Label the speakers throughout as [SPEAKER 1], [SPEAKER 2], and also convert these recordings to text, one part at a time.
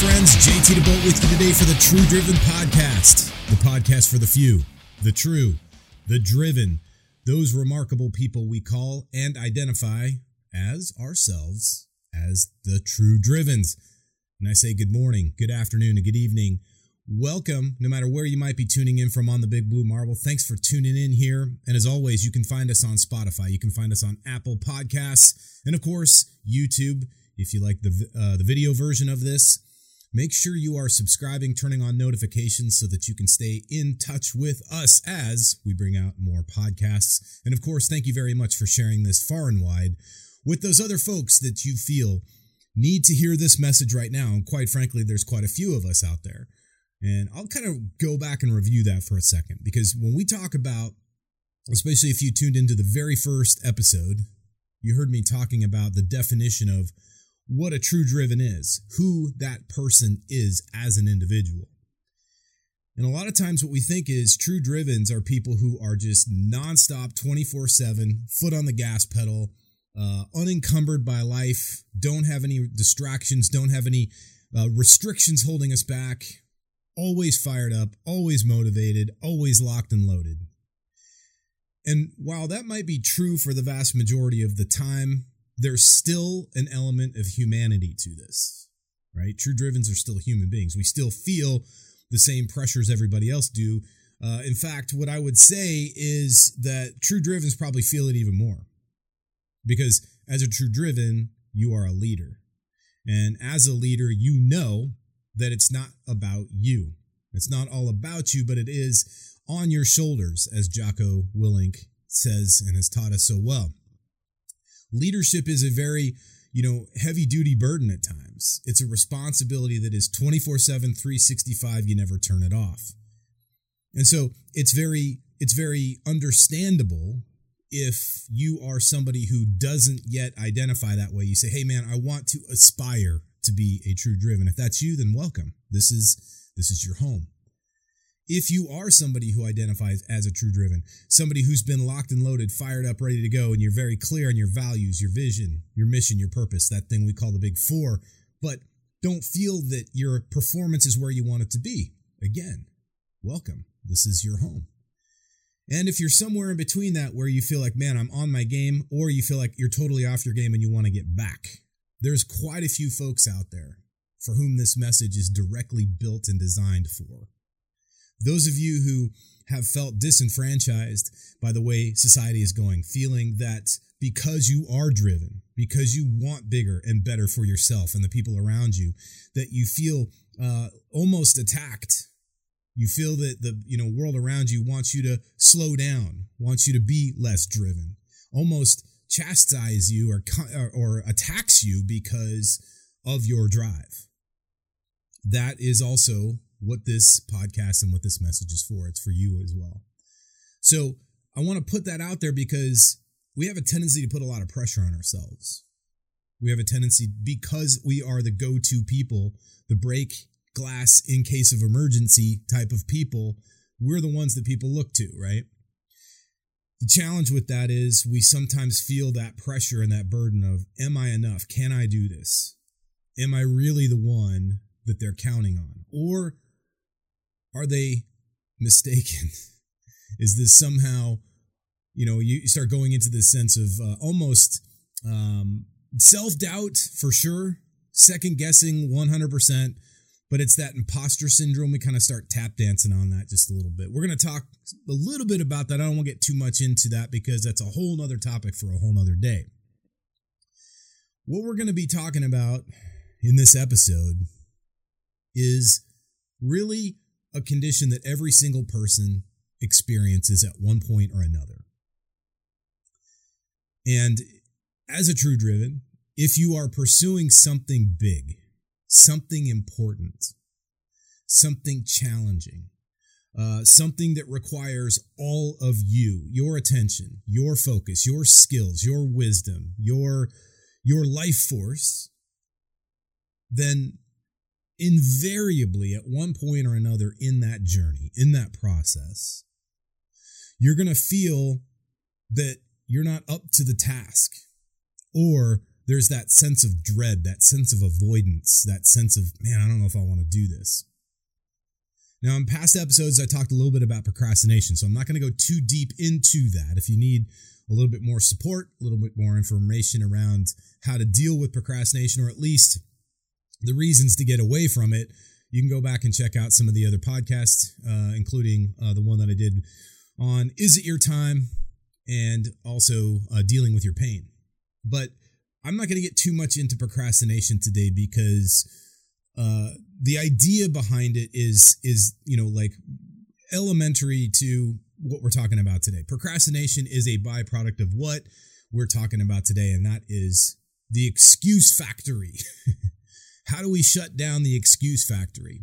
[SPEAKER 1] friends? JT DeBolt with you today for the True Driven Podcast, the podcast for the few, the true, the driven, those remarkable people we call and identify as ourselves as the True Drivens. And I say good morning, good afternoon, and good evening. Welcome, no matter where you might be tuning in from on the Big Blue Marble. Thanks for tuning in here. And as always, you can find us on Spotify. You can find us on Apple Podcasts, and of course, YouTube. If you like the uh, the video version of this, make sure you are subscribing, turning on notifications so that you can stay in touch with us as we bring out more podcasts. And of course, thank you very much for sharing this far and wide with those other folks that you feel need to hear this message right now. And quite frankly, there's quite a few of us out there. And I'll kind of go back and review that for a second because when we talk about, especially if you tuned into the very first episode, you heard me talking about the definition of what a true driven is, who that person is as an individual. And a lot of times, what we think is true drivens are people who are just nonstop, 24 7, foot on the gas pedal, uh, unencumbered by life, don't have any distractions, don't have any uh, restrictions holding us back, always fired up, always motivated, always locked and loaded. And while that might be true for the vast majority of the time, there's still an element of humanity to this, right? True drivens are still human beings. We still feel the same pressures everybody else do. Uh, in fact, what I would say is that true drivens probably feel it even more because as a true driven, you are a leader. And as a leader, you know that it's not about you. It's not all about you, but it is on your shoulders, as Jocko Willink says and has taught us so well leadership is a very you know heavy duty burden at times it's a responsibility that is 24 7 365 you never turn it off and so it's very it's very understandable if you are somebody who doesn't yet identify that way you say hey man i want to aspire to be a true driven if that's you then welcome this is this is your home if you are somebody who identifies as a true driven, somebody who's been locked and loaded, fired up, ready to go, and you're very clear on your values, your vision, your mission, your purpose, that thing we call the big four, but don't feel that your performance is where you want it to be, again, welcome. This is your home. And if you're somewhere in between that where you feel like, man, I'm on my game, or you feel like you're totally off your game and you want to get back, there's quite a few folks out there for whom this message is directly built and designed for. Those of you who have felt disenfranchised by the way society is going, feeling that because you are driven, because you want bigger and better for yourself and the people around you, that you feel uh, almost attacked. You feel that the you know world around you wants you to slow down, wants you to be less driven, almost chastise you or or attacks you because of your drive. That is also what this podcast and what this message is for. It's for you as well. So I want to put that out there because we have a tendency to put a lot of pressure on ourselves. We have a tendency because we are the go to people, the break glass in case of emergency type of people. We're the ones that people look to, right? The challenge with that is we sometimes feel that pressure and that burden of, am I enough? Can I do this? Am I really the one that they're counting on? Or are they mistaken? Is this somehow, you know, you start going into this sense of uh, almost um, self doubt for sure, second guessing 100%, but it's that imposter syndrome. We kind of start tap dancing on that just a little bit. We're going to talk a little bit about that. I don't want to get too much into that because that's a whole nother topic for a whole nother day. What we're going to be talking about in this episode is really a condition that every single person experiences at one point or another. And as a true driven, if you are pursuing something big, something important, something challenging, uh, something that requires all of you, your attention, your focus, your skills, your wisdom, your your life force, then invariably at one point or another in that journey, in that process, you're going to feel that you're not up to the task or there's that sense of dread, that sense of avoidance, that sense of, man, I don't know if I want to do this. Now, in past episodes, I talked a little bit about procrastination, so I'm not going to go too deep into that. If you need a little bit more support, a little bit more information around how to deal with procrastination, or at least the reasons to get away from it, you can go back and check out some of the other podcasts, uh, including uh, the one that I did on Is It Your Time and also uh, dealing with your pain. But I'm not going to get too much into procrastination today because uh, the idea behind it is is you know like elementary to what we're talking about today. Procrastination is a byproduct of what we're talking about today, and that is the excuse factory. How do we shut down the excuse factory?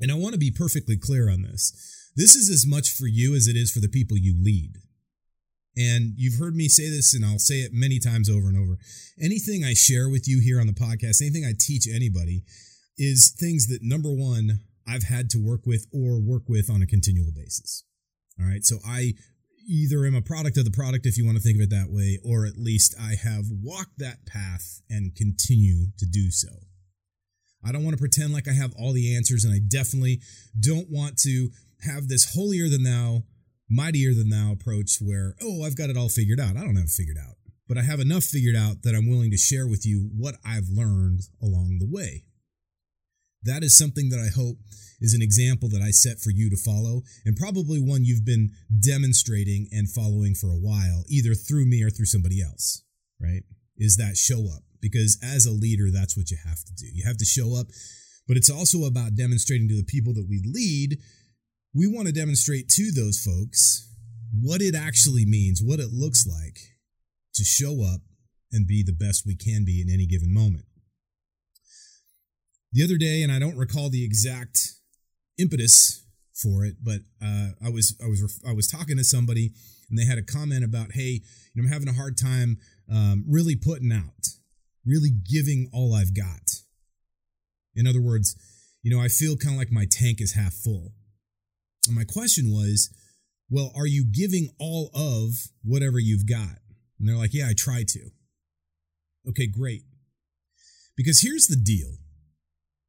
[SPEAKER 1] And I want to be perfectly clear on this. This is as much for you as it is for the people you lead. And you've heard me say this, and I'll say it many times over and over. Anything I share with you here on the podcast, anything I teach anybody, is things that number one, I've had to work with or work with on a continual basis. All right. So I either am a product of the product, if you want to think of it that way, or at least I have walked that path and continue to do so. I don't want to pretend like I have all the answers, and I definitely don't want to have this holier than thou, mightier than thou approach where, oh, I've got it all figured out. I don't have it figured out, but I have enough figured out that I'm willing to share with you what I've learned along the way. That is something that I hope is an example that I set for you to follow, and probably one you've been demonstrating and following for a while, either through me or through somebody else, right? Is that show up. Because as a leader, that's what you have to do. You have to show up, but it's also about demonstrating to the people that we lead. We want to demonstrate to those folks what it actually means, what it looks like to show up and be the best we can be in any given moment the other day, and I don't recall the exact impetus for it, but uh, I was I was I was talking to somebody, and they had a comment about, hey, you know, I'm having a hard time um, really putting out, really giving all I've got. In other words, you know, I feel kind of like my tank is half full. My question was, well, are you giving all of whatever you've got? And they're like, yeah, I try to. Okay, great. Because here's the deal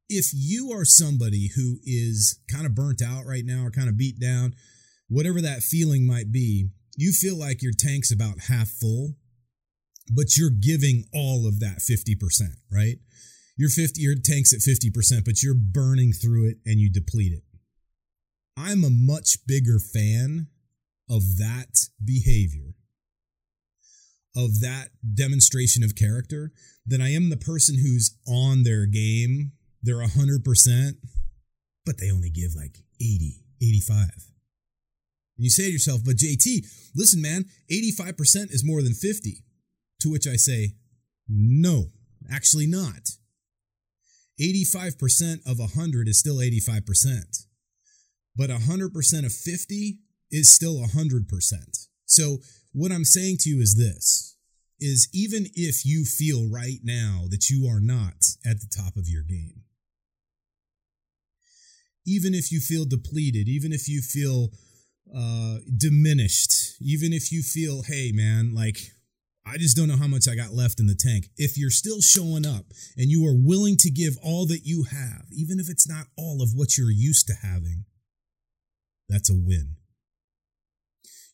[SPEAKER 1] if you are somebody who is kind of burnt out right now or kind of beat down, whatever that feeling might be, you feel like your tank's about half full, but you're giving all of that 50%, right? Your 50 your tank's at 50%, but you're burning through it and you deplete it. I'm a much bigger fan of that behavior, of that demonstration of character, than I am the person who's on their game they're 100%, but they only give like 80, 85. And you say to yourself, but JT, listen, man, 85% is more than 50. To which I say, no, actually not. 85% of 100 is still 85%. But 100% of 50 is still 100%. So what I'm saying to you is this is even if you feel right now that you are not at the top of your game, even if you feel depleted, even if you feel uh, diminished, even if you feel, hey, man, like, I just don't know how much I got left in the tank. If you're still showing up and you are willing to give all that you have, even if it's not all of what you're used to having, that's a win.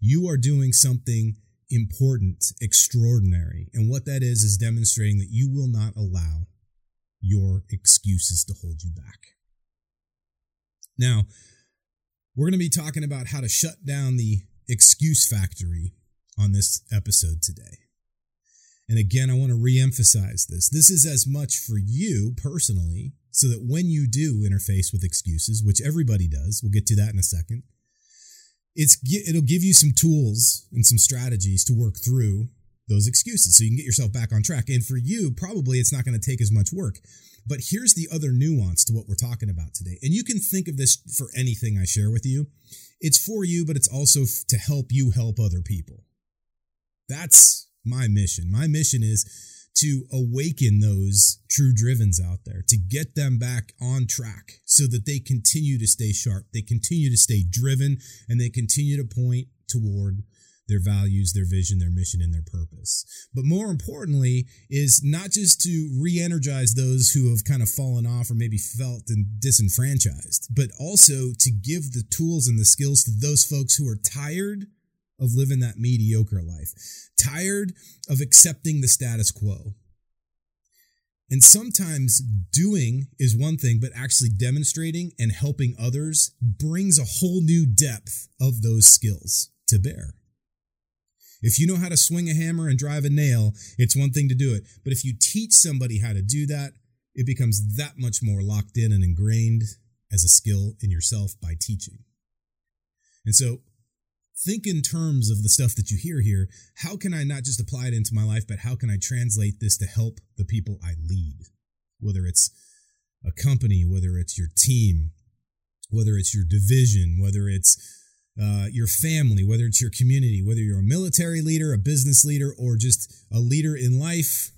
[SPEAKER 1] You are doing something important, extraordinary. And what that is, is demonstrating that you will not allow your excuses to hold you back. Now, we're going to be talking about how to shut down the excuse factory on this episode today. And again, I want to reemphasize this. This is as much for you personally, so that when you do interface with excuses, which everybody does, we'll get to that in a second, it's it'll give you some tools and some strategies to work through those excuses so you can get yourself back on track. And for you, probably it's not going to take as much work. But here's the other nuance to what we're talking about today. And you can think of this for anything I share with you. It's for you, but it's also to help you help other people. That's my mission. My mission is to awaken those true drivens out there, to get them back on track so that they continue to stay sharp, they continue to stay driven, and they continue to point toward their values, their vision, their mission, and their purpose. But more importantly, is not just to re energize those who have kind of fallen off or maybe felt and disenfranchised, but also to give the tools and the skills to those folks who are tired of living that mediocre life, tired of accepting the status quo. And sometimes doing is one thing, but actually demonstrating and helping others brings a whole new depth of those skills to bear. If you know how to swing a hammer and drive a nail, it's one thing to do it. But if you teach somebody how to do that, it becomes that much more locked in and ingrained as a skill in yourself by teaching. And so think in terms of the stuff that you hear here. How can I not just apply it into my life, but how can I translate this to help the people I lead? Whether it's a company, whether it's your team, whether it's your division, whether it's uh, your family, whether it's your community, whether you're a military leader, a business leader, or just a leader in life,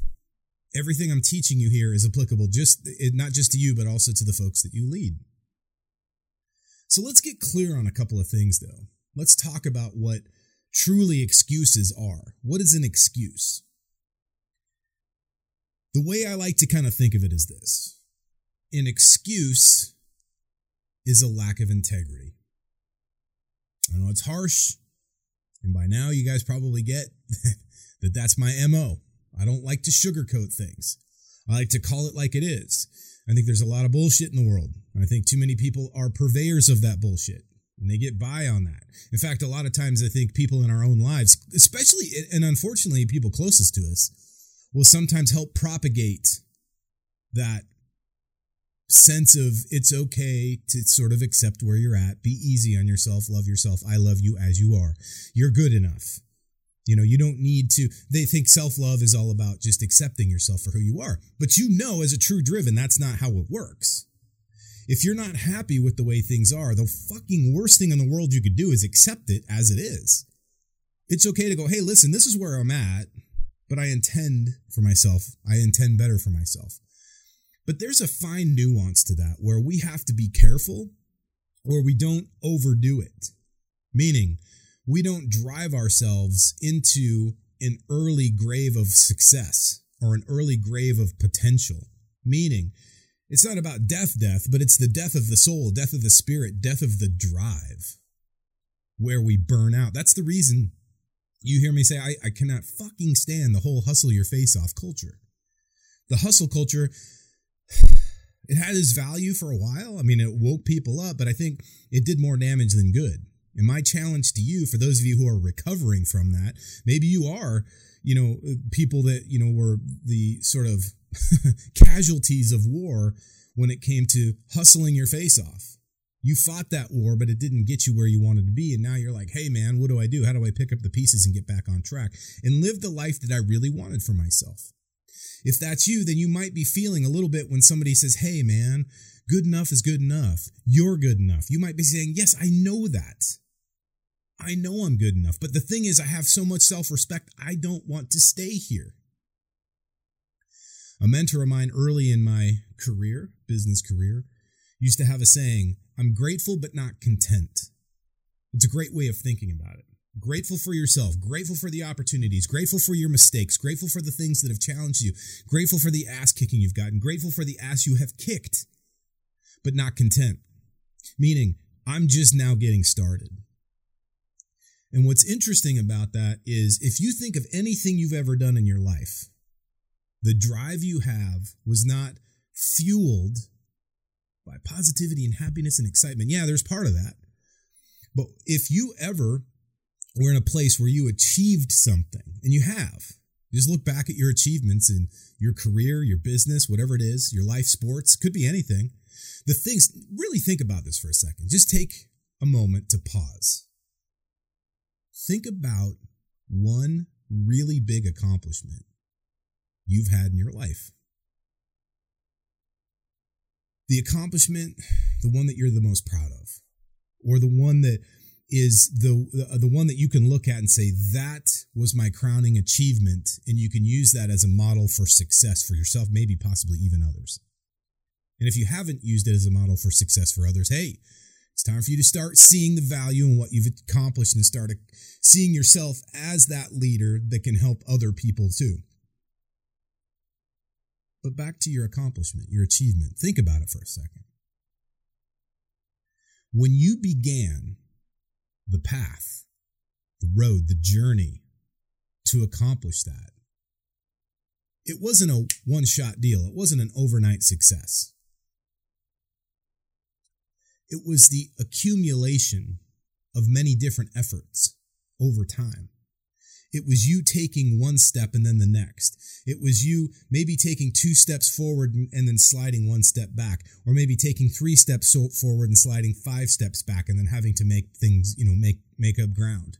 [SPEAKER 1] everything I'm teaching you here is applicable just not just to you, but also to the folks that you lead. So let's get clear on a couple of things, though. Let's talk about what truly excuses are. What is an excuse? The way I like to kind of think of it is this an excuse is a lack of integrity. I know it's harsh, and by now you guys probably get that that's my MO. I don't like to sugarcoat things. I like to call it like it is. I think there's a lot of bullshit in the world. And I think too many people are purveyors of that bullshit and they get by on that. In fact, a lot of times I think people in our own lives, especially and unfortunately people closest to us, will sometimes help propagate that sense of it's okay to sort of accept where you're at, be easy on yourself, love yourself. I love you as you are. You're good enough. You know, you don't need to, they think self love is all about just accepting yourself for who you are. But you know, as a true driven, that's not how it works. If you're not happy with the way things are, the fucking worst thing in the world you could do is accept it as it is. It's okay to go, hey, listen, this is where I'm at, but I intend for myself. I intend better for myself. But there's a fine nuance to that where we have to be careful or we don't overdo it. Meaning, we don't drive ourselves into an early grave of success or an early grave of potential. Meaning, it's not about death, death, but it's the death of the soul, death of the spirit, death of the drive where we burn out. That's the reason you hear me say, I, I cannot fucking stand the whole hustle your face off culture. The hustle culture it had its value for a while. I mean, it woke people up, but I think it did more damage than good. And my challenge to you, for those of you who are recovering from that, maybe you are, you know, uh, people that, you know, were the sort of casualties of war when it came to hustling your face off. You fought that war, but it didn't get you where you wanted to be. And now you're like, hey, man, what do I do? How do I pick up the pieces and get back on track and live the life that I really wanted for myself? If that's you, then you might be feeling a little bit when somebody says, Hey, man, good enough is good enough. You're good enough. You might be saying, Yes, I know that. I know I'm good enough. But the thing is, I have so much self respect, I don't want to stay here. A mentor of mine early in my career, business career, used to have a saying, I'm grateful but not content. It's a great way of thinking about it grateful for yourself, grateful for the opportunities, grateful for your mistakes, grateful for the things that have challenged you, grateful for the ass kicking you've gotten, grateful for the ass you have kicked, but not content. Meaning, I'm just now getting started. And what's interesting about that is if you think of anything you've ever done in your life, the drive you have was not fueled by positivity and happiness and excitement. Yeah, there's part of that. But if you ever we're in a place where you achieved something, and you have. Just look back at your achievements in your career, your business, whatever it is, your life, sports, could be anything. The things, really think about this for a second. Just take a moment to pause. Think about one really big accomplishment you've had in your life. The accomplishment, the one that you're the most proud of, or the one that is the, the one that you can look at and say that was my crowning achievement and you can use that as a model for success for yourself maybe possibly even others and if you haven't used it as a model for success for others hey it's time for you to start seeing the value in what you've accomplished and start seeing yourself as that leader that can help other people too but back to your accomplishment your achievement think about it for a second when you began the path, the road, the journey to accomplish that. It wasn't a one shot deal, it wasn't an overnight success. It was the accumulation of many different efforts over time. It was you taking one step and then the next. It was you maybe taking two steps forward and then sliding one step back, or maybe taking three steps forward and sliding five steps back and then having to make things, you know, make, make up ground.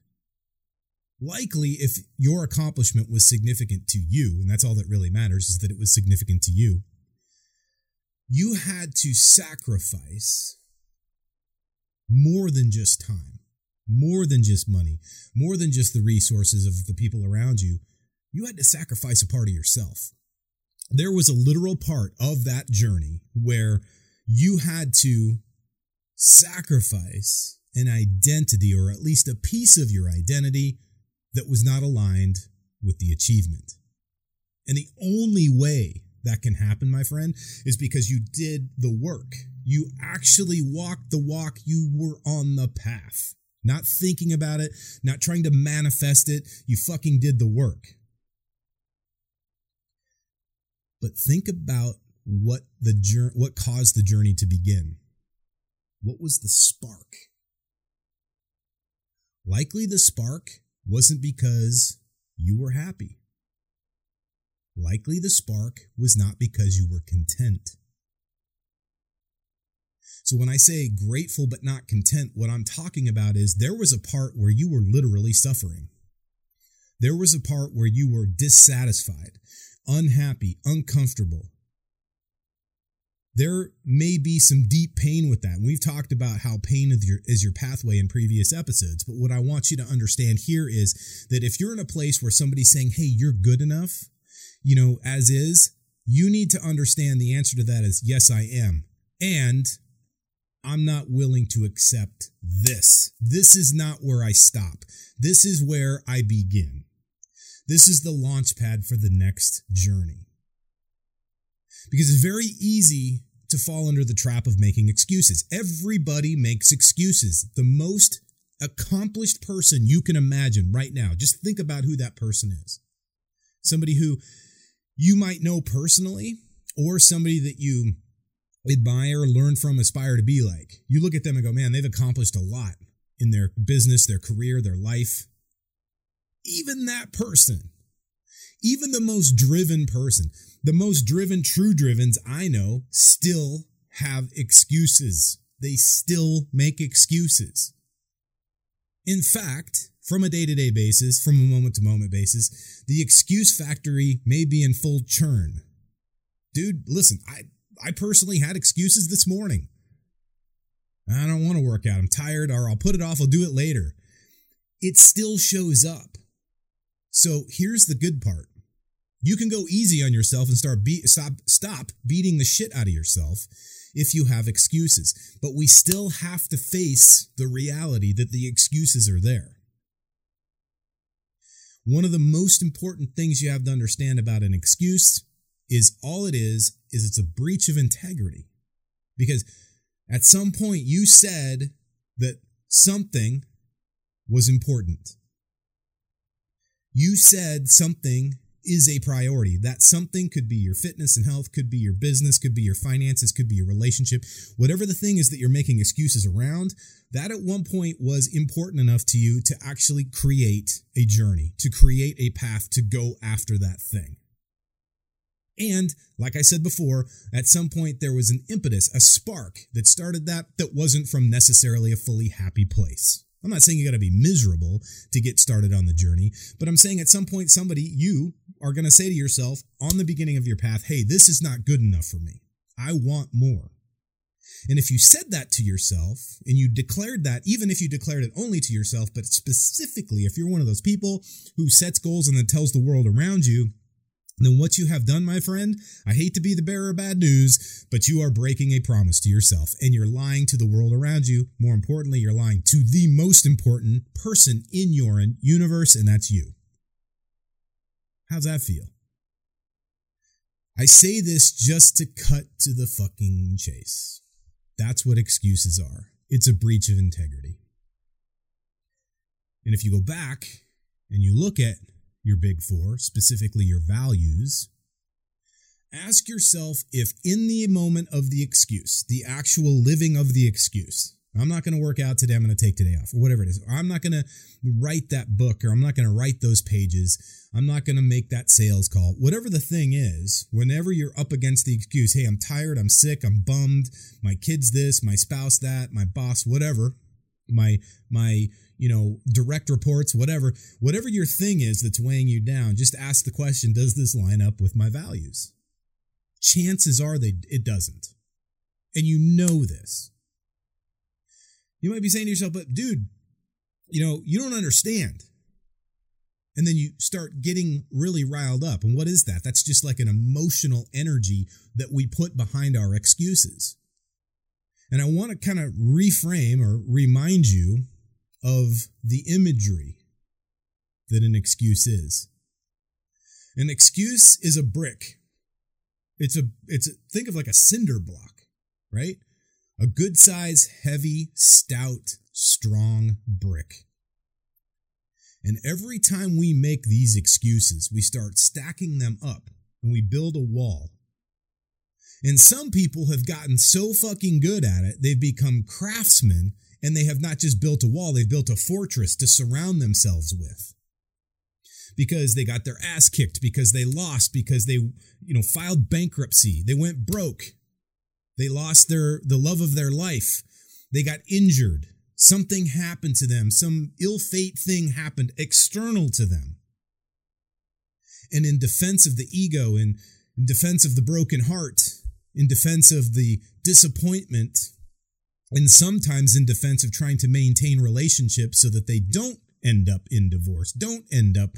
[SPEAKER 1] Likely, if your accomplishment was significant to you, and that's all that really matters is that it was significant to you, you had to sacrifice more than just time more than just money, more than just the resources of the people around you, you had to sacrifice a part of yourself. There was a literal part of that journey where you had to sacrifice an identity or at least a piece of your identity that was not aligned with the achievement. And the only way that can happen, my friend, is because you did the work. You actually walked the walk, you were on the path not thinking about it, not trying to manifest it. You fucking did the work. But think about what the journey, what caused the journey to begin. What was the spark? Likely the spark wasn't because you were happy. Likely the spark was not because you were content. So when I say grateful but not content, what I'm talking about is there was a part where you were literally suffering. There was a part where you were dissatisfied, unhappy, uncomfortable. There may be some deep pain with that. We've talked about how pain is your, is your pathway in previous episodes. But what I want you to understand here is that if you're in a place where somebody's saying, hey, you're good enough, you know, as is, you need to understand the answer to that is yes, I am. And I'm not willing to accept this. This is not where I stop. This is where I begin. This is the launch pad for the next journey. Because it's very easy to fall under the trap of making excuses. Everybody makes excuses. The most accomplished person you can imagine right now, just think about who that person is. Somebody who you might know personally, or somebody that you admire, learn from, aspire to be like. You look at them and go, man, they've accomplished a lot in their business, their career, their life. Even that person, even the most driven person, the most driven, true drivens I know still have excuses. They still make excuses. In fact, from a day to day basis, from a moment to moment basis, the excuse factory may be in full churn. Dude, listen, I, I personally had excuses this morning. I don't want to work out. I'm tired, or I'll put it off. I'll do it later. It still shows up. So here's the good part. You can go easy on yourself and start be- stop stop beating the shit out of yourself if you have excuses. But we still have to face the reality that the excuses are there. One of the most important things you have to understand about an excuse is all it is is it's a breach of integrity. Because at some point you said that something was important. You said something is a priority that something could be your fitness and health could be your business could be your finances could be your relationship whatever the thing is that you're making excuses around that at one point was important enough to you to actually create a journey to create a path to go after that thing and like I said before, at some point there was an impetus, a spark that started that that wasn't from necessarily a fully happy place. I'm not saying you got to be miserable to get started on the journey, but I'm saying at some point somebody, you are going to say to yourself on the beginning of your path, hey, this is not good enough for me. I want more. And if you said that to yourself and you declared that, even if you declared it only to yourself, but specifically if you're one of those people who sets goals and then tells the world around you, then what you have done, my friend, I hate to be the bearer of bad news, but you are breaking a promise to yourself and you're lying to the world around you. More importantly, you're lying to the most important person in your universe, and that's you. How's that feel? I say this just to cut to the fucking chase. That's what excuses are. It's a breach of integrity. And if you go back and you look at your big four, specifically your values, ask yourself if in the moment of the excuse, the actual living of the excuse, I'm not going to work out today, I'm going to take today off, or whatever it is, I'm not going to write that book, or I'm not going to write those pages, I'm not going to make that sales call, whatever the thing is, whenever you're up against the excuse, hey, I'm tired, I'm sick, I'm bummed, my kid's this, my spouse that, my boss, whatever, my, my, you know, direct reports, whatever, whatever your thing is that's weighing you down, just ask the question, does this line up with my values? Chances are they it doesn't. And you know this. You might be saying to yourself, but dude, you know, you don't understand. And then you start getting really riled up. And what is that? That's just like an emotional energy that we put behind our excuses. And I want to kind of reframe or remind you of the imagery that an excuse is. An excuse is a brick. It's a it's a, think of like a cinder block, right? A good size, heavy, stout, strong brick. And every time we make these excuses, we start stacking them up and we build a wall. And some people have gotten so fucking good at it, they've become craftsmen and they have not just built a wall, they've built a fortress to surround themselves with. Because they got their ass kicked, because they lost, because they, you know, filed bankruptcy, they went broke, they lost their the love of their life, they got injured, something happened to them, some ill fate thing happened external to them. And in defense of the ego, in, in defense of the broken heart, in defense of the disappointment, and sometimes in defense of trying to maintain relationships so that they don't end up in divorce, don't end up,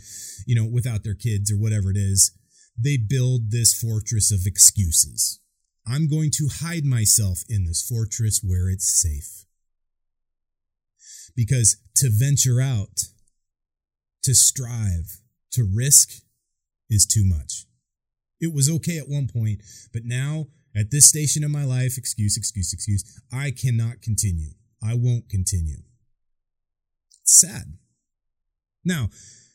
[SPEAKER 1] you know, without their kids or whatever it is, they build this fortress of excuses. I'm going to hide myself in this fortress where it's safe. Because to venture out, to strive, to risk is too much. It was okay at one point, but now at this station in my life, excuse, excuse, excuse, I cannot continue. I won't continue. It's sad. Now,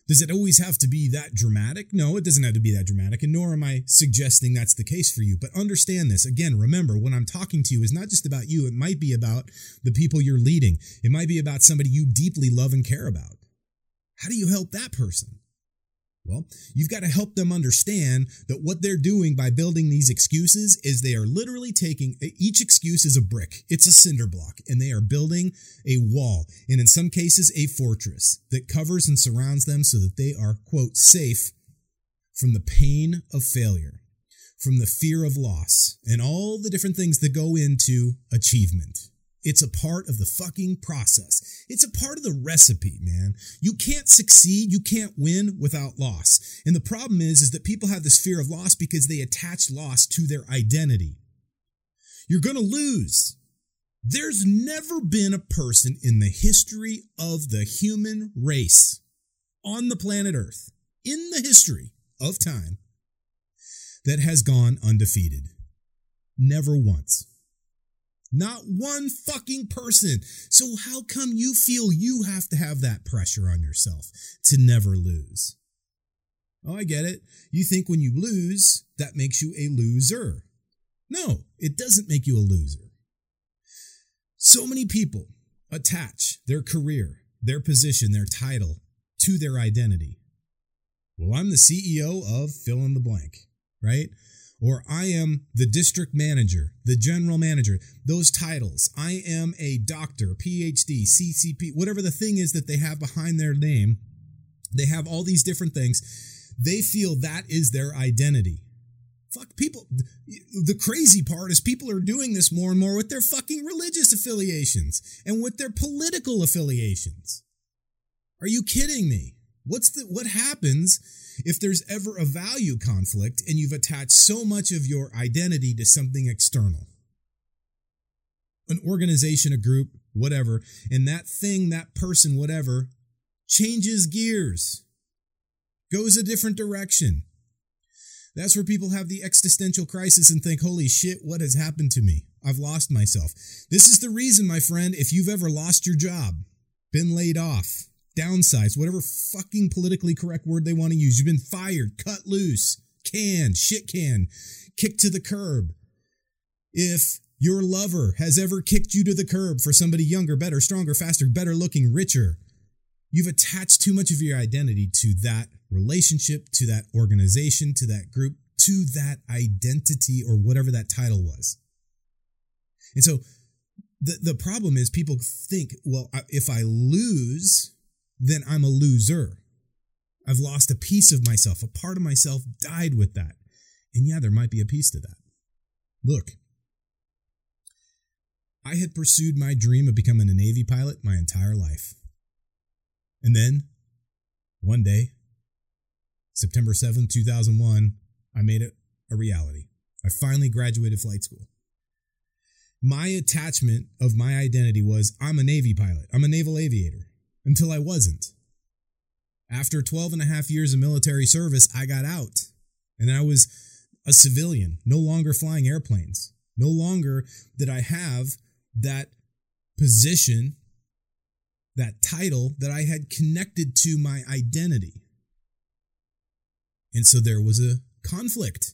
[SPEAKER 1] does it always have to be that dramatic? No, it doesn't have to be that dramatic, and nor am I suggesting that's the case for you. But understand this. Again, remember, when I'm talking to you is not just about you, it might be about the people you're leading. It might be about somebody you deeply love and care about. How do you help that person? Well, you've got to help them understand that what they're doing by building these excuses is they are literally taking each excuse is a brick, it's a cinder block, and they are building a wall, and in some cases, a fortress that covers and surrounds them so that they are, quote, safe from the pain of failure, from the fear of loss, and all the different things that go into achievement. It's a part of the fucking process. It's a part of the recipe, man. You can't succeed, you can't win without loss. And the problem is is that people have this fear of loss because they attach loss to their identity. You're going to lose. There's never been a person in the history of the human race on the planet Earth, in the history of time, that has gone undefeated. Never once. Not one fucking person. So how come you feel you have to have that pressure on yourself to never lose? Oh, I get it. You think when you lose, that makes you a loser. No, it doesn't make you a loser. So many people attach their career, their position, their title to their identity. Well, I'm the CEO of fill in the blank, right? Or I am the district manager, the general manager, those titles. I am a doctor, PhD, CCP, whatever the thing is that they have behind their name. They have all these different things. They feel that is their identity. Fuck people. The crazy part is people are doing this more and more with their fucking religious affiliations and with their political affiliations. Are you kidding me? What's the what happens if there's ever a value conflict and you've attached so much of your identity to something external? An organization, a group, whatever, and that thing, that person, whatever, changes gears, goes a different direction. That's where people have the existential crisis and think, holy shit, what has happened to me? I've lost myself. This is the reason, my friend, if you've ever lost your job, been laid off, downsized, whatever fucking politically correct word they want to use, you've been fired, cut loose, canned, shit can, kicked to the curb. If your lover has ever kicked you to the curb for somebody younger, better, stronger, faster, better looking, richer, You've attached too much of your identity to that relationship, to that organization, to that group, to that identity or whatever that title was. And so the, the problem is people think, well, if I lose, then I'm a loser. I've lost a piece of myself. A part of myself died with that. And yeah, there might be a piece to that. Look, I had pursued my dream of becoming a Navy pilot my entire life. And then, one day, September 7th, 2001, I made it a reality. I finally graduated flight school. My attachment of my identity was I'm a Navy pilot, I'm a naval aviator, until I wasn't. After 12 and a half years of military service, I got out and I was a civilian, no longer flying airplanes. No longer did I have that position that title that I had connected to my identity. And so there was a conflict.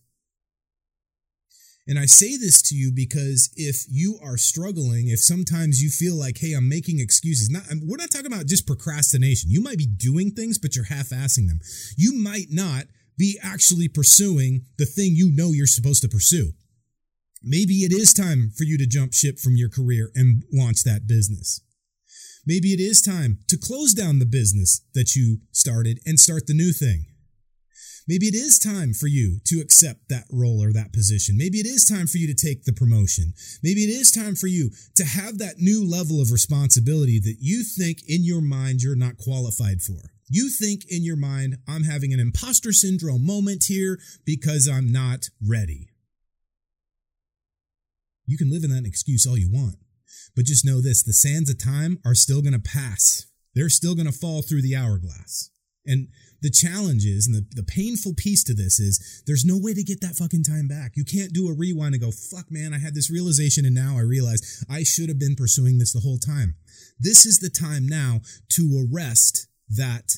[SPEAKER 1] And I say this to you because if you are struggling, if sometimes you feel like, hey, I'm making excuses, not we're not talking about just procrastination. You might be doing things, but you're half-assing them. You might not be actually pursuing the thing you know you're supposed to pursue. Maybe it is time for you to jump ship from your career and launch that business. Maybe it is time to close down the business that you started and start the new thing. Maybe it is time for you to accept that role or that position. Maybe it is time for you to take the promotion. Maybe it is time for you to have that new level of responsibility that you think in your mind you're not qualified for. You think in your mind, I'm having an imposter syndrome moment here because I'm not ready. You can live in that excuse all you want. But just know this the sands of time are still going to pass. They're still going to fall through the hourglass. And the challenge is, and the, the painful piece to this is, there's no way to get that fucking time back. You can't do a rewind and go, fuck, man, I had this realization and now I realize I should have been pursuing this the whole time. This is the time now to arrest that,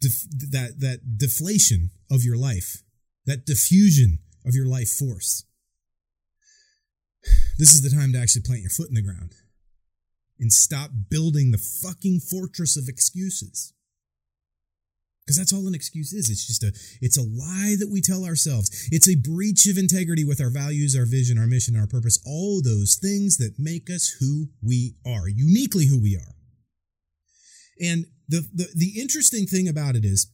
[SPEAKER 1] def- that, that deflation of your life, that diffusion of your life force. This is the time to actually plant your foot in the ground and stop building the fucking fortress of excuses. Because that's all an excuse is. It's just a it's a lie that we tell ourselves. It's a breach of integrity with our values, our vision, our mission, our purpose, all those things that make us who we are, uniquely who we are. And the the, the interesting thing about it is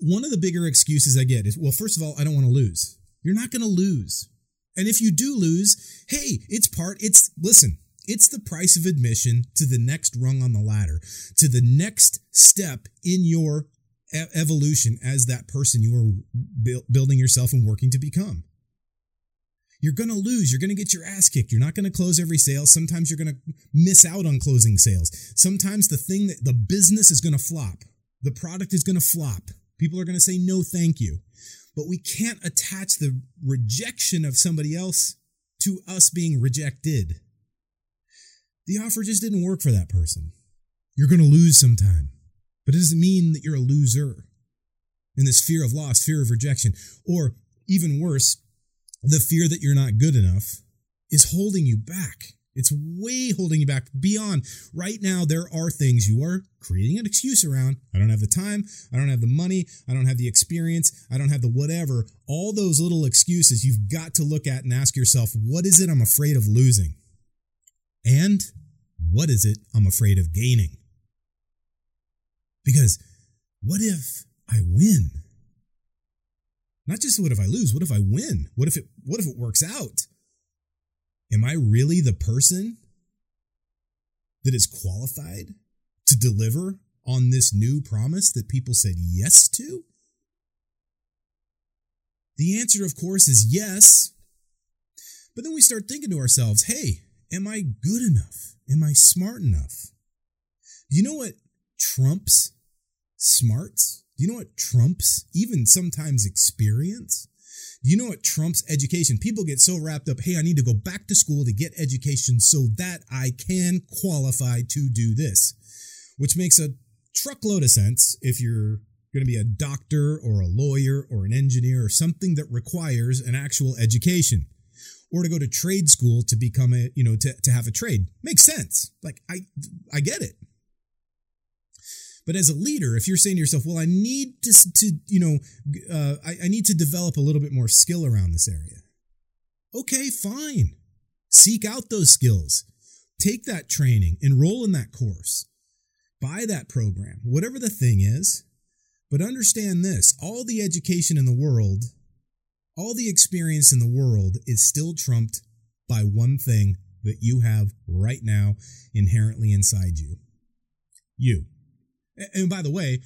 [SPEAKER 1] one of the bigger excuses I get is, well, first of all, I don't want to lose. You're not going to lose. And if you do lose, hey, it's part, it's, listen, it's the price of admission to the next rung on the ladder, to the next step in your evolution as that person you are building yourself and working to become. You're going to lose. You're going to get your ass kicked. You're not going to close every sale. Sometimes you're going to miss out on closing sales. Sometimes the thing that the business is going to flop. The product is going to flop. People are going to say no, thank you. But we can't attach the rejection of somebody else to us being rejected the offer just didn't work for that person. You're going to lose sometime, but it doesn't mean that you're a loser. And this fear of loss, fear of rejection, or even worse, the fear that you're not good enough is holding you back. It's way holding you back beyond. Right now, there are things you are creating an excuse around. I don't have the time. I don't have the money. I don't have the experience. I don't have the whatever. All those little excuses you've got to look at and ask yourself, what is it I'm afraid of losing? And what is it I'm afraid of gaining? Because what if I win? Not just what if I lose, what if I win? What if it what if it works out? Am I really the person that is qualified to deliver on this new promise that people said yes to? The answer, of course, is yes. But then we start thinking to ourselves, hey, am I good enough? Am I smart enough? You know what trumps smarts? Do you know what trumps even sometimes experience? Do you know what trumps education? People get so wrapped up, hey, I need to go back to school to get education so that I can qualify to do this, which makes a truckload of sense if you're going to be a doctor or a lawyer or an engineer or something that requires an actual education or to go to trade school to become a you know to, to have a trade makes sense like i i get it but as a leader if you're saying to yourself well i need to, to you know uh, I, I need to develop a little bit more skill around this area. Okay fine. Seek out those skills. Take that training. Enroll in that course. Buy that program. Whatever the thing is. But understand this. All the education in the world, all the experience in the world is still trumped by one thing that you have right now inherently inside you. You. And by the way,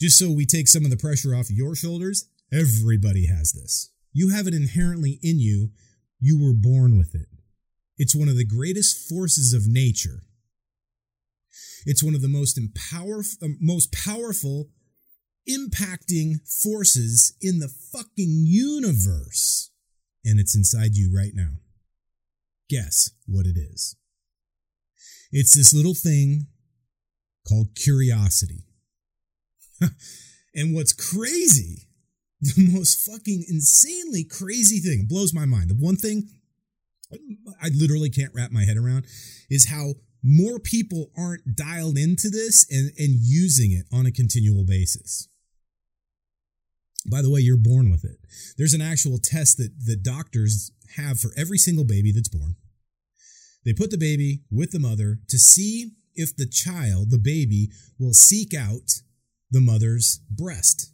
[SPEAKER 1] just so we take some of the pressure off your shoulders, everybody has this. You have it inherently in you. You were born with it. It's one of the greatest forces of nature. It's one of the most, empower, um, most powerful impacting forces in the fucking universe. And it's inside you right now. Guess what it is? It's this little thing called curiosity. and what's crazy, the most fucking insanely crazy thing, blows my mind. The one thing I literally can't wrap my head around is how more people aren't dialed into this and, and using it on a continual basis. By the way, you're born with it. There's an actual test that the doctors have for every single baby that's born. They put the baby with the mother to see if the child, the baby, will seek out the mother's breast.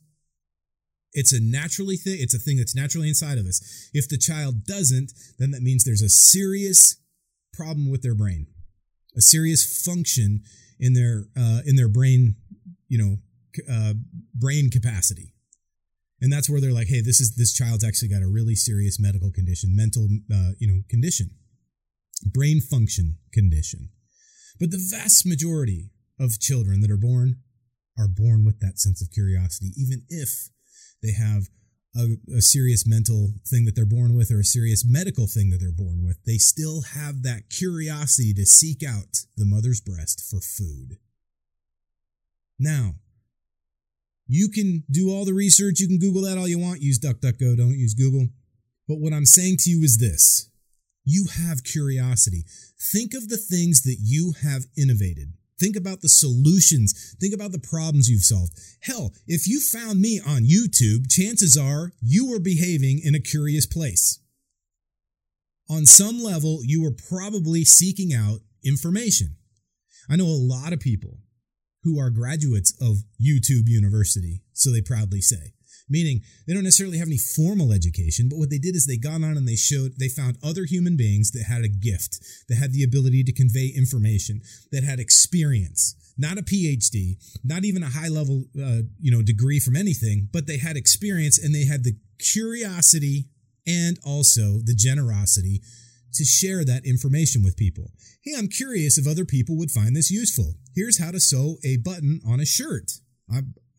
[SPEAKER 1] It's a naturally thing, it's a thing that's naturally inside of us. If the child doesn't, then that means there's a serious problem with their brain, a serious function in their uh, in their brain, you know, uh, brain capacity and that's where they're like hey this is this child's actually got a really serious medical condition mental uh, you know condition brain function condition but the vast majority of children that are born are born with that sense of curiosity even if they have a, a, serious mental thing that they're born with or a serious medical thing that they're born with they still have that curiosity to seek out the mother's breast for food now you can do all the research, you can Google that all you want, use DuckDuckGo, don't use Google. But what I'm saying to you is this you have curiosity. Think of the things that you have innovated. Think about the solutions. Think about the problems you've solved. Hell, if you found me on YouTube, chances are you were behaving in a curious place. On some level, you were probably seeking out information. I know a lot of people who are graduates of YouTube University, so they proudly say. Meaning they don't necessarily have any formal education, but what they did is they got on and they showed, they found other human beings that had a gift, that had the ability to convey information, that had experience, not a PhD, not even a high level, uh, you know, degree from anything, but they had experience and they had the curiosity and also the generosity to share that information with people. Hey, I'm curious if other people would find this useful. Here's how to sew a button on a shirt.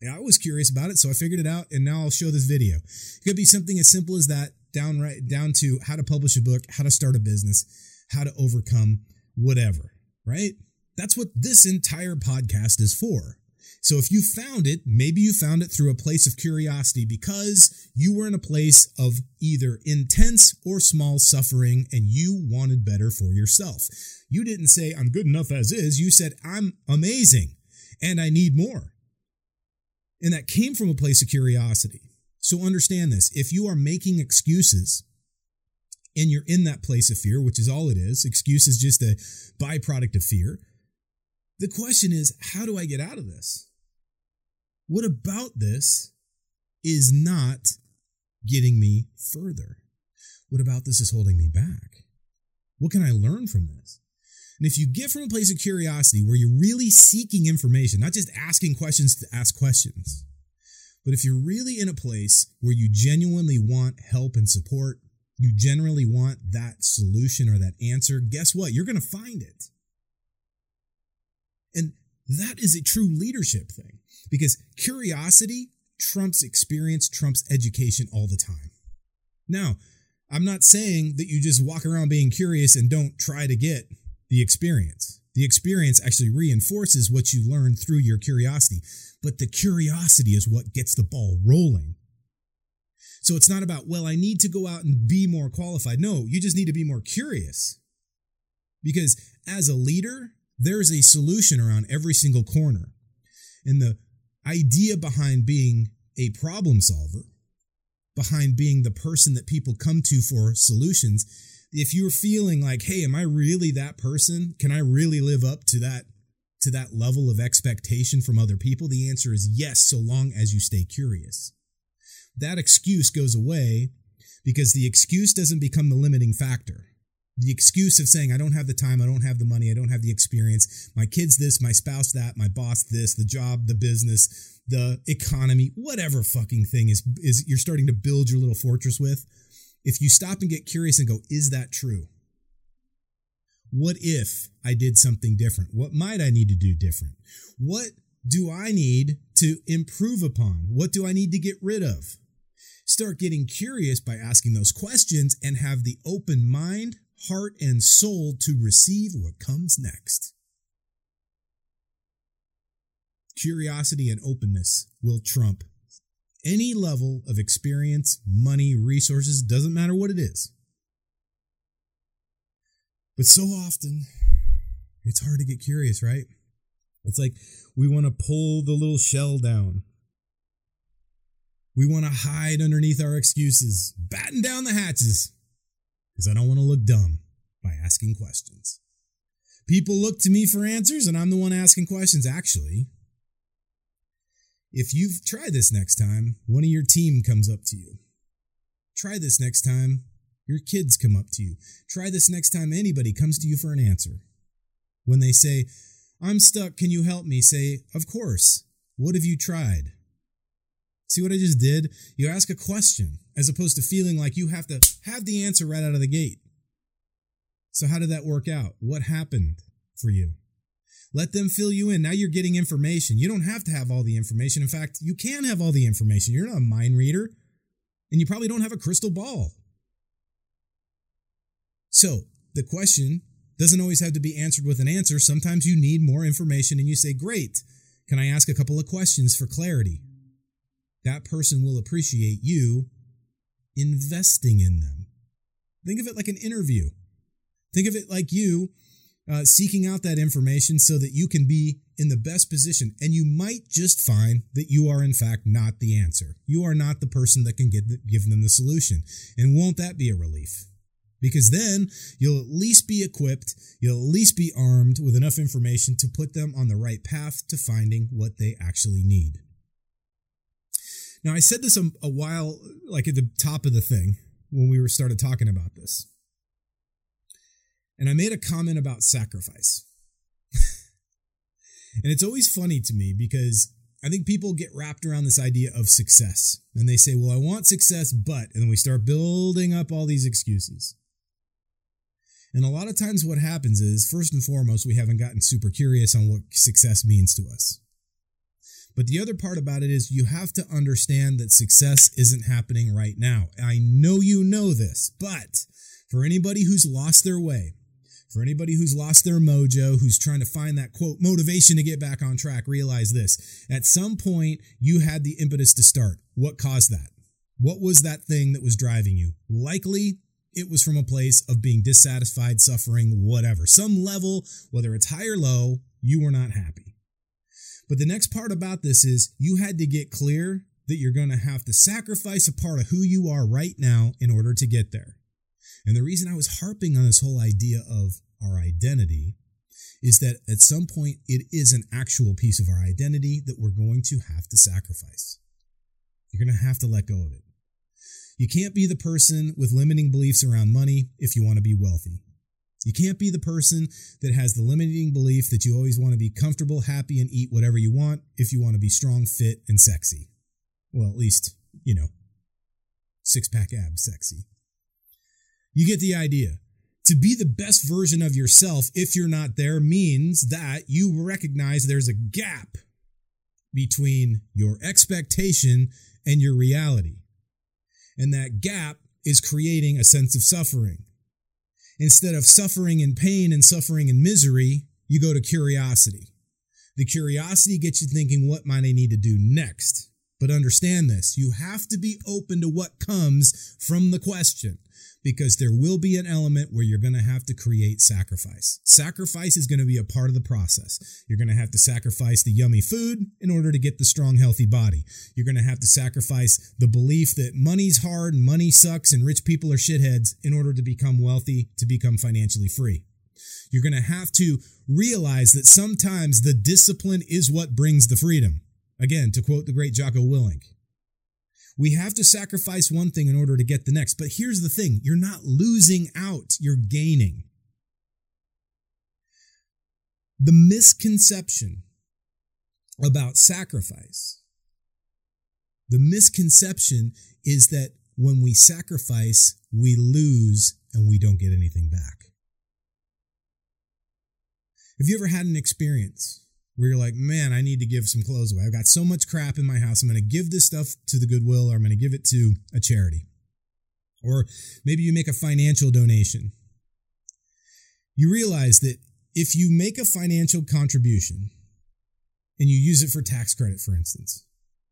[SPEAKER 1] I, I was curious about it, so I figured it out, and now I'll show this video. It could be something as simple as that, down right down to how to publish a book, how to start a business, how to overcome whatever. Right? That's what this entire podcast is for. So if you found it, maybe you found it through a place of curiosity because you were in a place of either intense or small suffering and you wanted better for yourself. You didn't say, I'm good enough as is. You said, I'm amazing and I need more. And that came from a place of curiosity. So understand this if you are making excuses, and you're in that place of fear, which is all it is. Excuse is just a byproduct of fear. The question is, how do I get out of this? What about this is not getting me further? What about this is holding me back? What can I learn from this? And if you get from a place of curiosity where you're really seeking information, not just asking questions to ask questions, but if you're really in a place where you genuinely want help and support, you generally want that solution or that answer, guess what? You're going to find it. And that is a true leadership thing because curiosity trumps experience, trumps education all the time. Now, I'm not saying that you just walk around being curious and don't try to get the experience. The experience actually reinforces what you learn through your curiosity, but the curiosity is what gets the ball rolling. So it's not about, well, I need to go out and be more qualified. No, you just need to be more curious. Because as a leader, there's a solution around every single corner. And the idea behind being a problem solver, behind being the person that people come to for solutions, if you're feeling like, hey, am I really that person? Can I really live up to that to that level of expectation from other people? The answer is yes, so long as you stay curious. That excuse goes away because the excuse doesn't become the limiting factor. The excuse of saying, I don't have the time, I don't have the money, I don't have the experience, my kids this, my spouse that, my boss this, the job, the business, the economy, whatever fucking thing is, is you're starting to build your little fortress with if you stop and get curious and go, is that true? What if I did something different? What might I need to do different? What do I need to improve upon? What do I need to get rid of? Start getting curious by asking those questions and have the open mind, heart, and soul to receive what comes next. Curiosity and openness will trump any level of experience, money, resources, doesn't matter what it is. But so often, it's hard to get curious, right? It's like we want to pull the little shell down. We want to hide underneath our excuses, batten down the hatches, because I don't want to look dumb by asking questions. People look to me for answers, and I'm the one asking questions. Actually, if you've tried this next time, one of your team comes up to you. Try this next time, your kids come up to you. Try this next time anybody comes to you for an answer. When they say, I'm stuck, can you help me? Say, Of course. What have you tried? See what I just did? You ask a question as opposed to feeling like you have to have the answer right out of the gate. So, how did that work out? What happened for you? Let them fill you in. Now you're getting information. You don't have to have all the information. In fact, you can have all the information. You're not a mind reader, and you probably don't have a crystal ball. So the question doesn't always have to be answered with an answer. Sometimes you need more information and you say, Great, can I ask a couple of questions for clarity? That person will appreciate you investing in them. Think of it like an interview. Think of it like you uh, seeking out that information so that you can be in the best position. And you might just find that you are, in fact, not the answer. You are not the person that can the, give them the solution. And won't that be a relief? Because then you'll at least be equipped, you'll at least be armed with enough information to put them on the right path to finding what they actually need. Now, I said this a, a while, like at the top of the thing, when we were started talking about this and I made a comment about sacrifice. and it's always funny to me because I think people get wrapped around this idea of success and they say, well, I want success, but, and then we start building up all these excuses. And a lot of times what happens is, first and foremost, we haven't gotten super curious on what success means to us. But the other part about it is you have to understand that success isn't happening right now. I know you know this, but for anybody who's lost their way, for anybody who's lost their mojo, who's trying to find that quote motivation to get back on track, realize this. At some point, you had the impetus to start. What caused that? What was that thing that was driving you? Likely, it was from a place of being dissatisfied, suffering, whatever. Some level, whether it's high or low, you were not happy. But the next part about this is you had to get clear that you're going to have to sacrifice a part of who you are right now in order to get there. And the reason I was harping on this whole idea of our identity is that at some point it is an actual piece of our identity that we're going to have to sacrifice. You're going to have to let go of it. You can't be the person with limiting beliefs around money if you want to be wealthy. You can't be the person that has the limiting belief that you always want to be comfortable, happy, and eat whatever you want if you want to be strong, fit, and sexy. Well, at least, you know, six pack abs sexy. You get the idea. To be the best version of yourself, if you're not there, means that you recognize there's a gap between your expectation and your reality. And that gap is creating a sense of suffering. Instead of suffering and pain and suffering and misery, you go to curiosity. The curiosity gets you thinking, what might I need to do next? But understand this you have to be open to what comes from the question because there will be an element where you're going to have to create sacrifice. Sacrifice is going to be a part of the process. You're going to have to sacrifice the yummy food in order to get the strong, healthy body. You're going to have to sacrifice the belief that money's hard and money sucks and rich people are shitheads in order to become wealthy, to become financially free. You're going to have to realize that sometimes the discipline is what brings the freedom. Again, to quote the great Jocko Willink, we have to sacrifice one thing in order to get the next. But here's the thing you're not losing out, you're gaining. The misconception about sacrifice, the misconception is that when we sacrifice, we lose and we don't get anything back. Have you ever had an experience where you're like, man, I need to give some clothes away. I've got so much crap in my house. I'm going to give this stuff to the Goodwill or I'm going to give it to a charity. Or maybe you make a financial donation. You realize that if you make a financial contribution and you use it for tax credit, for instance,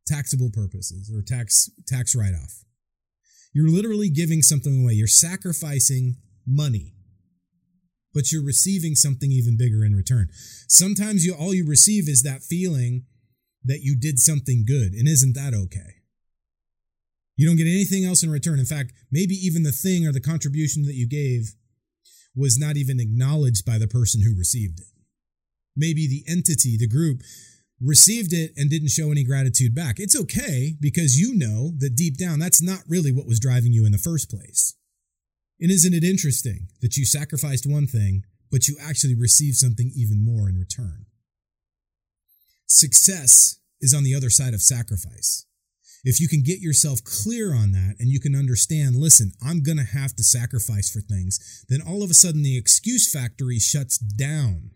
[SPEAKER 1] taxable purposes or tax tax write-off, you're literally giving something away. You're sacrificing money but you're receiving something even bigger in return. Sometimes you all you receive is that feeling that you did something good, and isn't that okay? You don't get anything else in return. In fact, maybe even the thing or the contribution that you gave was not even acknowledged by the person who received it. Maybe the entity, the group, received it and didn't show any gratitude back. It's okay because you know that deep down that's not really what was driving you in the first place. And isn't it interesting that you sacrificed one thing, but you actually received something even more in return? Success is on the other side of sacrifice. If you can get yourself clear on that and you can understand, listen, I'm going to have to sacrifice for things, then all of a sudden the excuse factory shuts down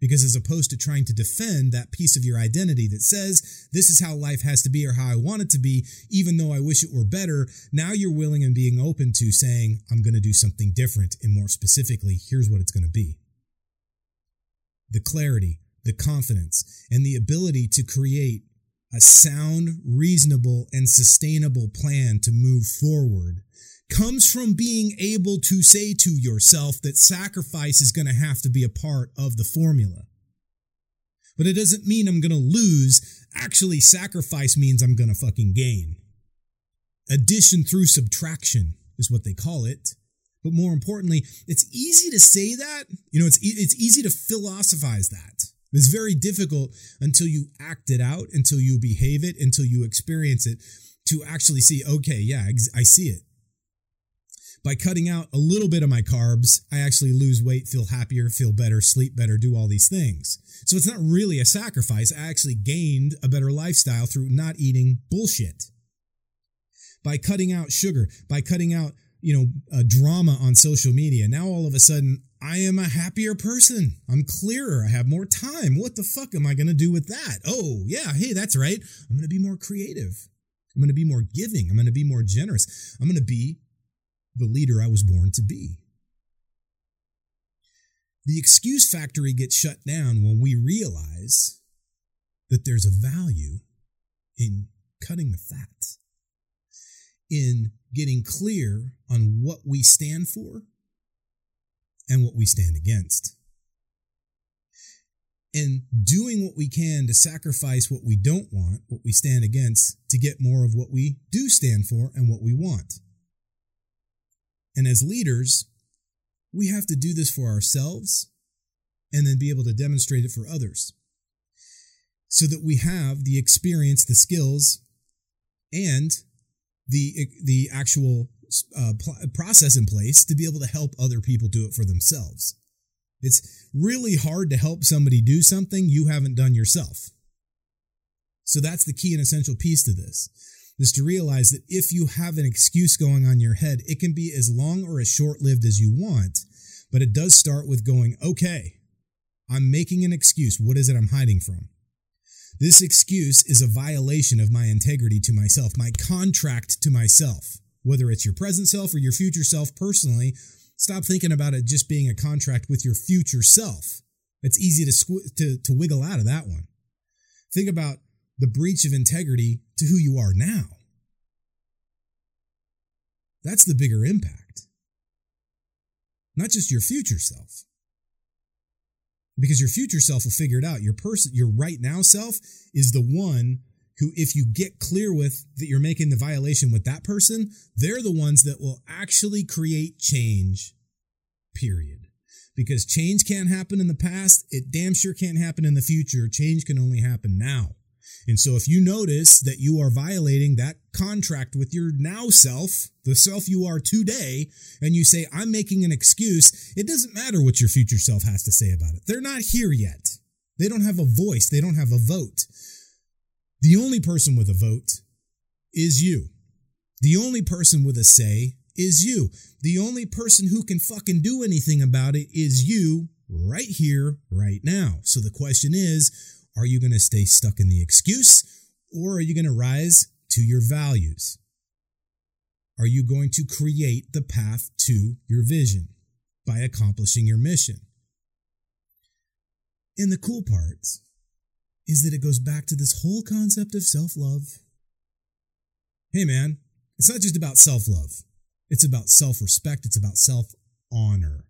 [SPEAKER 1] because as opposed to trying to defend that piece of your identity that says, this is how life has to be or how I want it to be, even though I wish it were better, now you're willing and being open to saying, I'm going to do something different. And more specifically, here's what it's going to be. The clarity, the confidence, and the ability to create a sound, reasonable, and sustainable plan to move forward comes from being able to say to yourself that sacrifice is going to have to be a part of the formula. But it doesn't mean I'm going to lose. Actually, sacrifice means I'm going to fucking gain. Addition through subtraction is what they call it. But more importantly, it's easy to say that. You know, it's, it's easy to philosophize that. It's very difficult until you act it out, until you behave it, until you experience it to actually see, okay, yeah, I see it by cutting out a little bit of my carbs, I actually lose weight, feel happier, feel better, sleep better, do all these things. So it's not really a sacrifice. I actually gained a better lifestyle through not eating bullshit. By cutting out sugar, by cutting out, you know, drama on social media, now all of a sudden I am a happier person. I'm clearer. I have more time. What the fuck am I going to do with that? Oh, yeah. Hey, that's right. I'm going to be more creative. I'm going to be more giving. I'm going to be more generous. I'm going to be the leader I was born to be. The excuse factory gets shut down when we realize that there's a value in cutting the fat, in getting clear on what we stand for and what we stand against. And doing what we can to sacrifice what we don't want, what we stand against, to get more of what we do stand for and what we want. And as leaders, we have to do this for ourselves and then be able to demonstrate it for others so that we have the experience, the skills, and the the actual uh, process in place to be able to help other people do it for themselves. It's really hard to help somebody do something you haven't done yourself. So that's the key and essential piece to this is to realize that if you have an excuse going on your head, it can be as long or as short lived as you want, but it does start with going, okay, I'm making an excuse. What is it I'm hiding from? This excuse is a violation of my integrity to myself, my contract to myself, whether it's your present self or your future self personally. Stop thinking about it just being a contract with your future self. It's easy to, squ- to, to wiggle out of that one. Think about the breach of integrity to who you are now. That's the bigger impact. Not just your future self. Because your future self will figure it out. Your person, your right now self is the one who, if you get clear with that you're making the violation with that person, they're the ones that will actually create change, period. Because change can't happen in the past. It damn sure can't happen in the future. Change can only happen now. And so if you notice that you are violating that contract with your now self, the self you are today, and you say, I'm making an excuse, it doesn't matter what your future self has to say about it. They're not here yet. They don't have a voice. They don't have a vote. The only person with a vote is you. The only person with a say is you. The only person who can fucking do anything about it is you right here, right now. So the question is, are you going to stay stuck in the excuse or are you going to rise to your values? Are you going to create the path to your vision by accomplishing your mission? And the cool part is that it goes back to this whole concept of self love. Hey, man, it's not just about self love, it's about self respect, it's about self honor.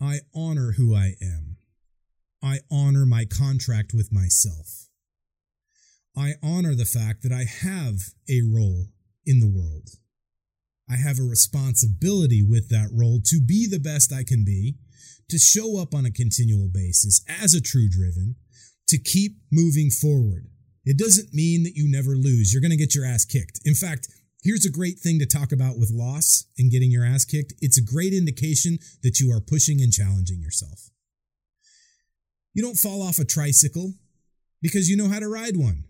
[SPEAKER 1] I honor who I am. I honor my contract with myself. I honor the fact that I have a role in the world. I have a responsibility with that role to be the best I can be, to show up on a continual basis as a true driven, to keep moving forward. It doesn't mean that you never lose. You're going to get your ass kicked. In fact, here's a great thing to talk about with loss and getting your ass kicked. It's a great indication that you are pushing and challenging yourself. You don't fall off a tricycle because you know how to ride one.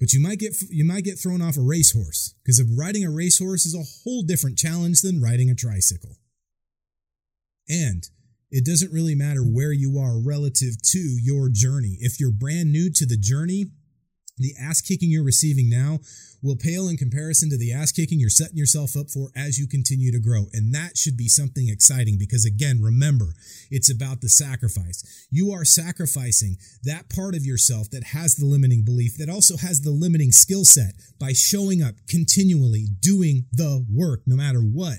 [SPEAKER 1] But you might get you might get thrown off a racehorse because riding a racehorse is a whole different challenge than riding a tricycle. And it doesn't really matter where you are relative to your journey. If you're brand new to the journey, the ass kicking you're receiving now will pale in comparison to the ass kicking you're setting yourself up for as you continue to grow. And that should be something exciting because, again, remember, it's about the sacrifice. You are sacrificing that part of yourself that has the limiting belief, that also has the limiting skill set by showing up continually, doing the work no matter what.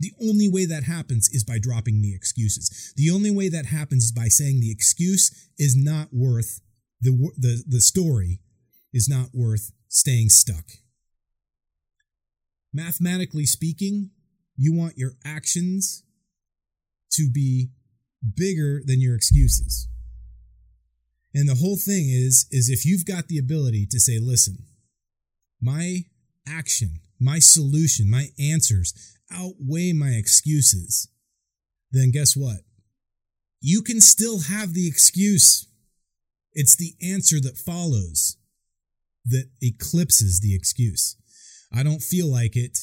[SPEAKER 1] The only way that happens is by dropping the excuses. The only way that happens is by saying the excuse is not worth the, the, the story is not worth staying stuck. Mathematically speaking, you want your actions to be bigger than your excuses. And the whole thing is is if you've got the ability to say, listen, my action, my solution, my answers outweigh my excuses, then guess what? You can still have the excuse. It's the answer that follows that eclipses the excuse. I don't feel like it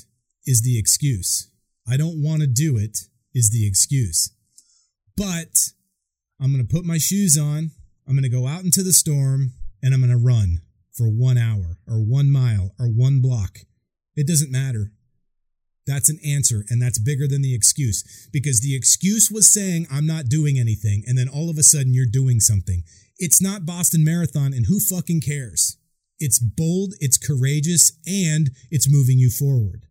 [SPEAKER 1] is the excuse. I don't want to do it is the excuse. But I'm going to put my shoes on. I'm going to go out into the storm and I'm going to run for one hour or one mile or one block. It doesn't matter. That's an answer, and that's bigger than the excuse because the excuse was saying, I'm not doing anything, and then all of a sudden you're doing something. It's not Boston Marathon, and who fucking cares? It's bold, it's courageous, and it's moving you forward.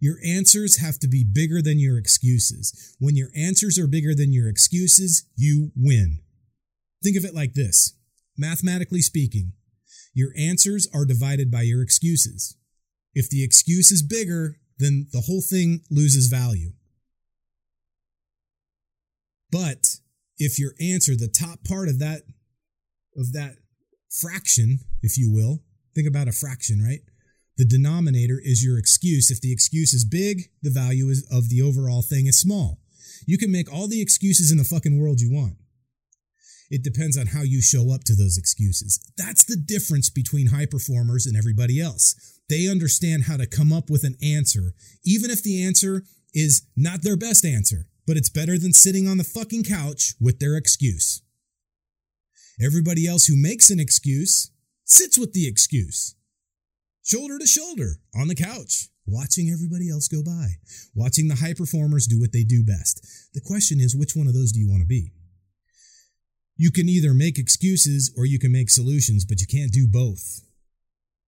[SPEAKER 1] Your answers have to be bigger than your excuses. When your answers are bigger than your excuses, you win. Think of it like this mathematically speaking, your answers are divided by your excuses. If the excuse is bigger, then the whole thing loses value. But if your answer, the top part of that of that fraction, if you will, Think about a fraction, right? The denominator is your excuse. If the excuse is big, the value is, of the overall thing is small. You can make all the excuses in the fucking world you want. It depends on how you show up to those excuses. That's the difference between high performers and everybody else. They understand how to come up with an answer, even if the answer is not their best answer, but it's better than sitting on the fucking couch with their excuse. Everybody else who makes an excuse sits with the excuse, shoulder to shoulder on the couch, watching everybody else go by, watching the high performers do what they do best. The question is, which one of those do you want to be? You can either make excuses or you can make solutions, but you can't do both.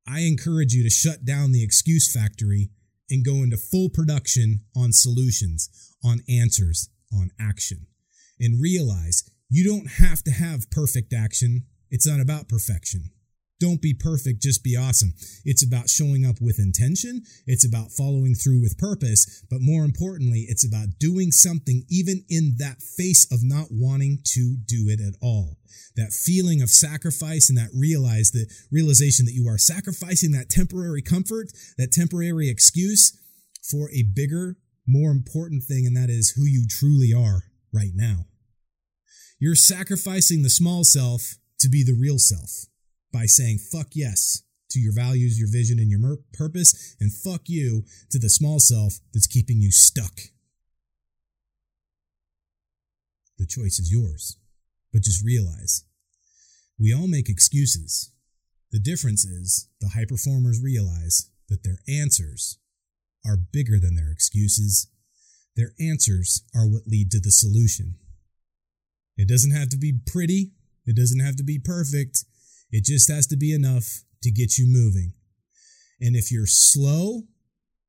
[SPEAKER 1] I encourage you to shut down the excuse factory and go into full production on solutions, on answers, on action. And realize you don't have to have perfect action. It's not about perfection. Don't be perfect, just be awesome. It's about showing up with intention. It's about following through with purpose. But more importantly, it's about doing something even in that face of not wanting to do it at all. That feeling of sacrifice and that realize the realization that you are sacrificing that temporary comfort, that temporary excuse for a bigger, more important thing. And that is who you truly are right now. You're sacrificing the small self to be the real self by saying fuck yes to your values, your vision, and your mer- purpose, and fuck you to the small self that's keeping you stuck. The choice is yours. But just realize we all make excuses. The difference is the high performers realize that their answers are bigger than their excuses. Their answers are what lead to the solution. It doesn't have to be pretty. It doesn't have to be perfect. It just has to be enough to get you moving. And if you're slow,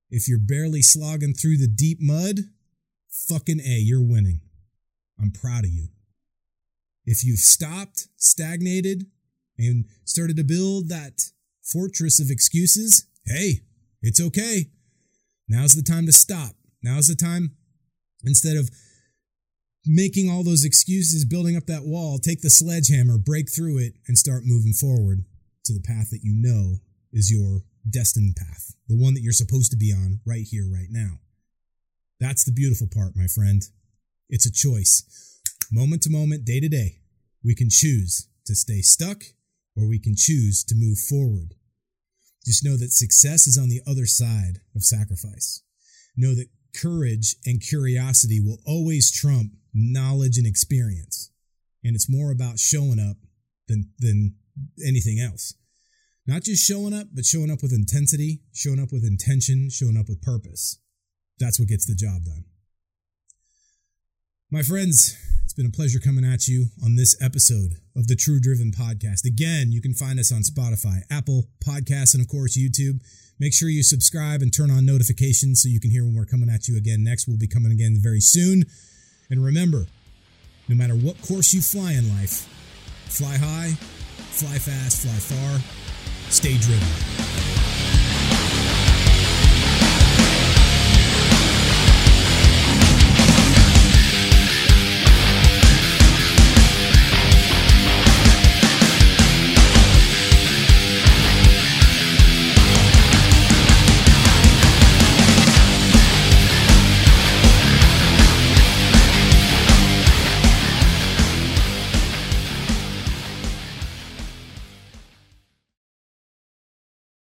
[SPEAKER 1] if you're barely slogging through the deep mud, fucking A, you're winning. I'm proud of you. If you've stopped, stagnated, and started to build that fortress of excuses, hey, it's okay. Now's the time to stop. Now's the time, instead of making all those excuses, building up that wall, take the sledgehammer, break through it, and start moving forward to the path that you know is your destined path, the one that you're supposed to be on right here, right now. That's the beautiful part, my friend. It's a choice. Moment to moment, day to day, we can choose to stay stuck or we can choose to move forward. Just know that success is on the other side of sacrifice. Know that courage and curiosity will always trump knowledge and experience. And it's more about showing up than, than anything else. Not just showing up, but showing up with intensity, showing up with intention, showing up with purpose. That's what gets the job done. My friends, it's been a pleasure coming at you on this episode of the True Driven Podcast. Again, you can find us on Spotify, Apple Podcasts, and of course, YouTube. Make sure you subscribe and turn on notifications so you can hear when we're coming at you again next. We'll be coming again very soon. And remember, no matter what course you fly in life, fly high, fly fast, fly far, stay driven.